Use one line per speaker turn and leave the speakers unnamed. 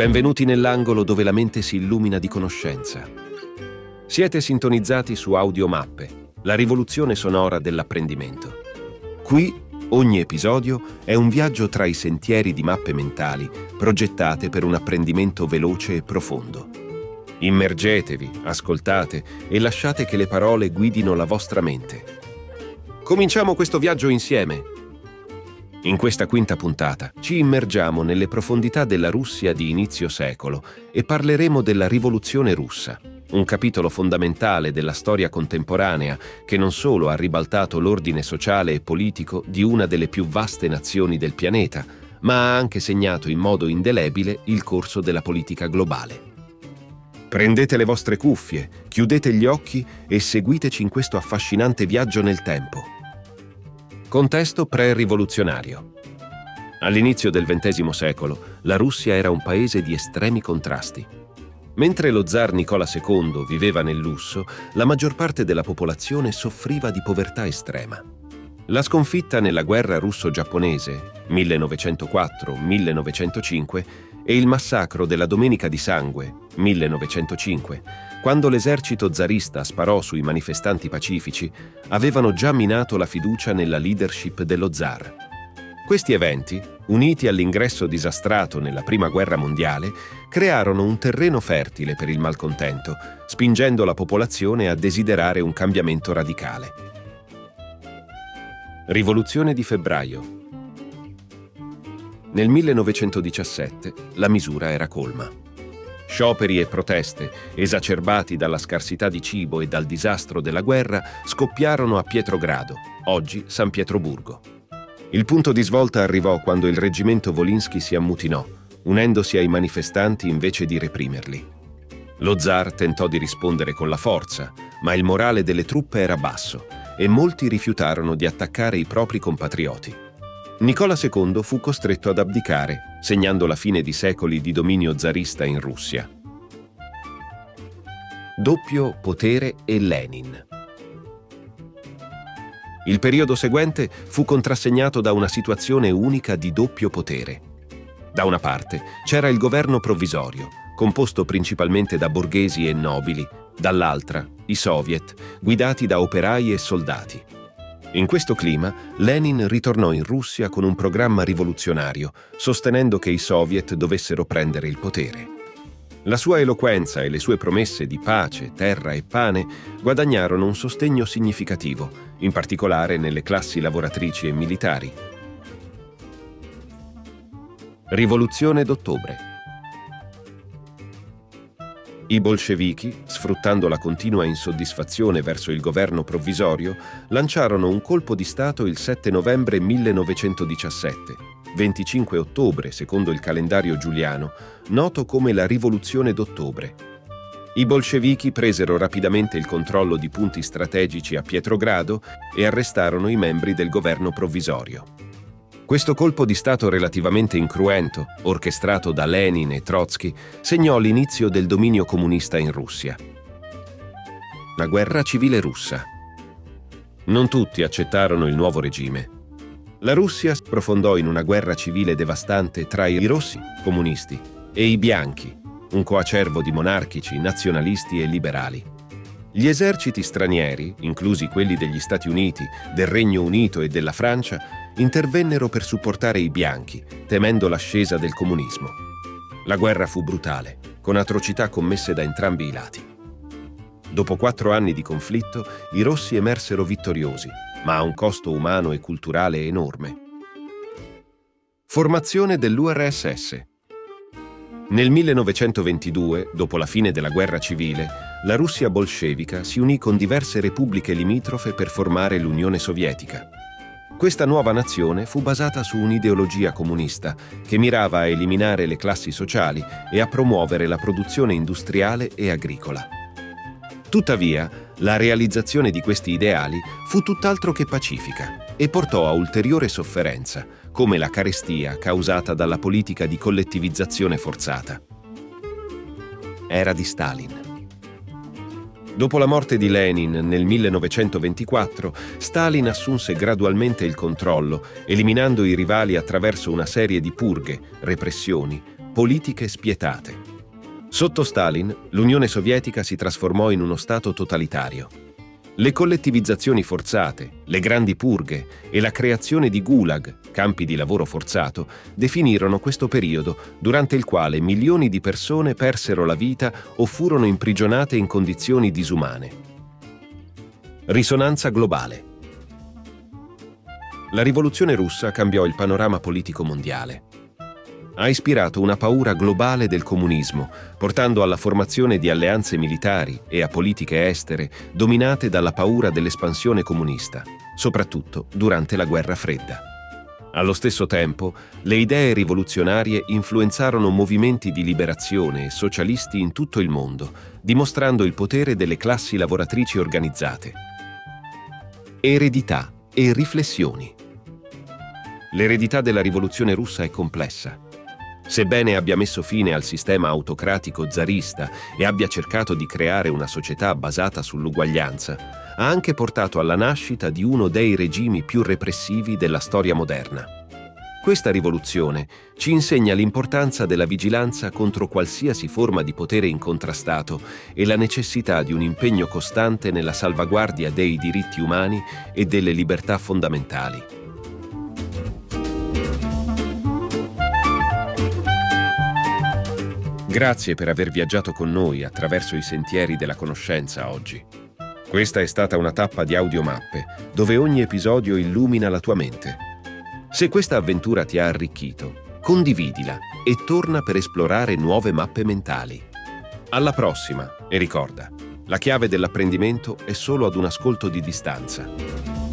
Benvenuti nell'angolo dove la mente si illumina di conoscenza. Siete sintonizzati su Audiomappe, la rivoluzione sonora dell'apprendimento. Qui ogni episodio è un viaggio tra i sentieri di mappe mentali progettate per un apprendimento veloce e profondo. Immergetevi, ascoltate e lasciate che le parole guidino la vostra mente. Cominciamo questo viaggio insieme in questa quinta puntata ci immergiamo nelle profondità della Russia di inizio secolo e parleremo della rivoluzione russa, un capitolo fondamentale della storia contemporanea che non solo ha ribaltato l'ordine sociale e politico di una delle più vaste nazioni del pianeta, ma ha anche segnato in modo indelebile il corso della politica globale. Prendete le vostre cuffie, chiudete gli occhi e seguiteci in questo affascinante viaggio nel tempo. Contesto pre-rivoluzionario. All'inizio del XX secolo, la Russia era un paese di estremi contrasti. Mentre lo zar Nicola II viveva nel lusso, la maggior parte della popolazione soffriva di povertà estrema. La sconfitta nella guerra russo-giapponese 1904-1905 e il massacro della Domenica di Sangue 1905 quando l'esercito zarista sparò sui manifestanti pacifici, avevano già minato la fiducia nella leadership dello zar. Questi eventi, uniti all'ingresso disastrato nella Prima Guerra Mondiale, crearono un terreno fertile per il malcontento, spingendo la popolazione a desiderare un cambiamento radicale. Rivoluzione di febbraio. Nel 1917 la misura era colma. Scioperi e proteste, esacerbati dalla scarsità di cibo e dal disastro della guerra, scoppiarono a Pietrogrado, oggi San Pietroburgo. Il punto di svolta arrivò quando il reggimento Volinsky si ammutinò, unendosi ai manifestanti invece di reprimerli. Lo zar tentò di rispondere con la forza, ma il morale delle truppe era basso e molti rifiutarono di attaccare i propri compatrioti. Nicola II fu costretto ad abdicare, segnando la fine di secoli di dominio zarista in Russia. Doppio potere e Lenin. Il periodo seguente fu contrassegnato da una situazione unica di doppio potere. Da una parte c'era il governo provvisorio, composto principalmente da borghesi e nobili, dall'altra i soviet, guidati da operai e soldati. In questo clima, Lenin ritornò in Russia con un programma rivoluzionario, sostenendo che i soviet dovessero prendere il potere. La sua eloquenza e le sue promesse di pace, terra e pane guadagnarono un sostegno significativo, in particolare nelle classi lavoratrici e militari. Rivoluzione d'ottobre i bolscevichi, sfruttando la continua insoddisfazione verso il governo provvisorio, lanciarono un colpo di Stato il 7 novembre 1917, 25 ottobre secondo il calendario giuliano, noto come la Rivoluzione d'ottobre. I bolscevichi presero rapidamente il controllo di punti strategici a Pietrogrado e arrestarono i membri del governo provvisorio. Questo colpo di Stato relativamente incruento, orchestrato da Lenin e Trotsky, segnò l'inizio del dominio comunista in Russia. La guerra civile russa. Non tutti accettarono il nuovo regime. La Russia sprofondò in una guerra civile devastante tra i rossi, comunisti, e i bianchi, un coacervo di monarchici, nazionalisti e liberali. Gli eserciti stranieri, inclusi quelli degli Stati Uniti, del Regno Unito e della Francia, intervennero per supportare i bianchi, temendo l'ascesa del comunismo. La guerra fu brutale, con atrocità commesse da entrambi i lati. Dopo quattro anni di conflitto, i rossi emersero vittoriosi, ma a un costo umano e culturale enorme. Formazione dell'URSS. Nel 1922, dopo la fine della guerra civile, la Russia bolscevica si unì con diverse repubbliche limitrofe per formare l'Unione Sovietica. Questa nuova nazione fu basata su un'ideologia comunista che mirava a eliminare le classi sociali e a promuovere la produzione industriale e agricola. Tuttavia, la realizzazione di questi ideali fu tutt'altro che pacifica e portò a ulteriore sofferenza, come la carestia causata dalla politica di collettivizzazione forzata. Era di Stalin. Dopo la morte di Lenin nel 1924, Stalin assunse gradualmente il controllo, eliminando i rivali attraverso una serie di purghe, repressioni, politiche spietate. Sotto Stalin, l'Unione Sovietica si trasformò in uno Stato totalitario. Le collettivizzazioni forzate, le grandi purghe e la creazione di gulag, campi di lavoro forzato, definirono questo periodo durante il quale milioni di persone persero la vita o furono imprigionate in condizioni disumane. Risonanza globale. La rivoluzione russa cambiò il panorama politico mondiale ha ispirato una paura globale del comunismo, portando alla formazione di alleanze militari e a politiche estere dominate dalla paura dell'espansione comunista, soprattutto durante la guerra fredda. Allo stesso tempo, le idee rivoluzionarie influenzarono movimenti di liberazione e socialisti in tutto il mondo, dimostrando il potere delle classi lavoratrici organizzate. Eredità e riflessioni. L'eredità della rivoluzione russa è complessa Sebbene abbia messo fine al sistema autocratico zarista e abbia cercato di creare una società basata sull'uguaglianza, ha anche portato alla nascita di uno dei regimi più repressivi della storia moderna. Questa rivoluzione ci insegna l'importanza della vigilanza contro qualsiasi forma di potere incontrastato e la necessità di un impegno costante nella salvaguardia dei diritti umani e delle libertà fondamentali. Grazie per aver viaggiato con noi attraverso i sentieri della conoscenza oggi. Questa è stata una tappa di audiomappe dove ogni episodio illumina la tua mente. Se questa avventura ti ha arricchito, condividila e torna per esplorare nuove mappe mentali. Alla prossima e ricorda, la chiave dell'apprendimento è solo ad un ascolto di distanza.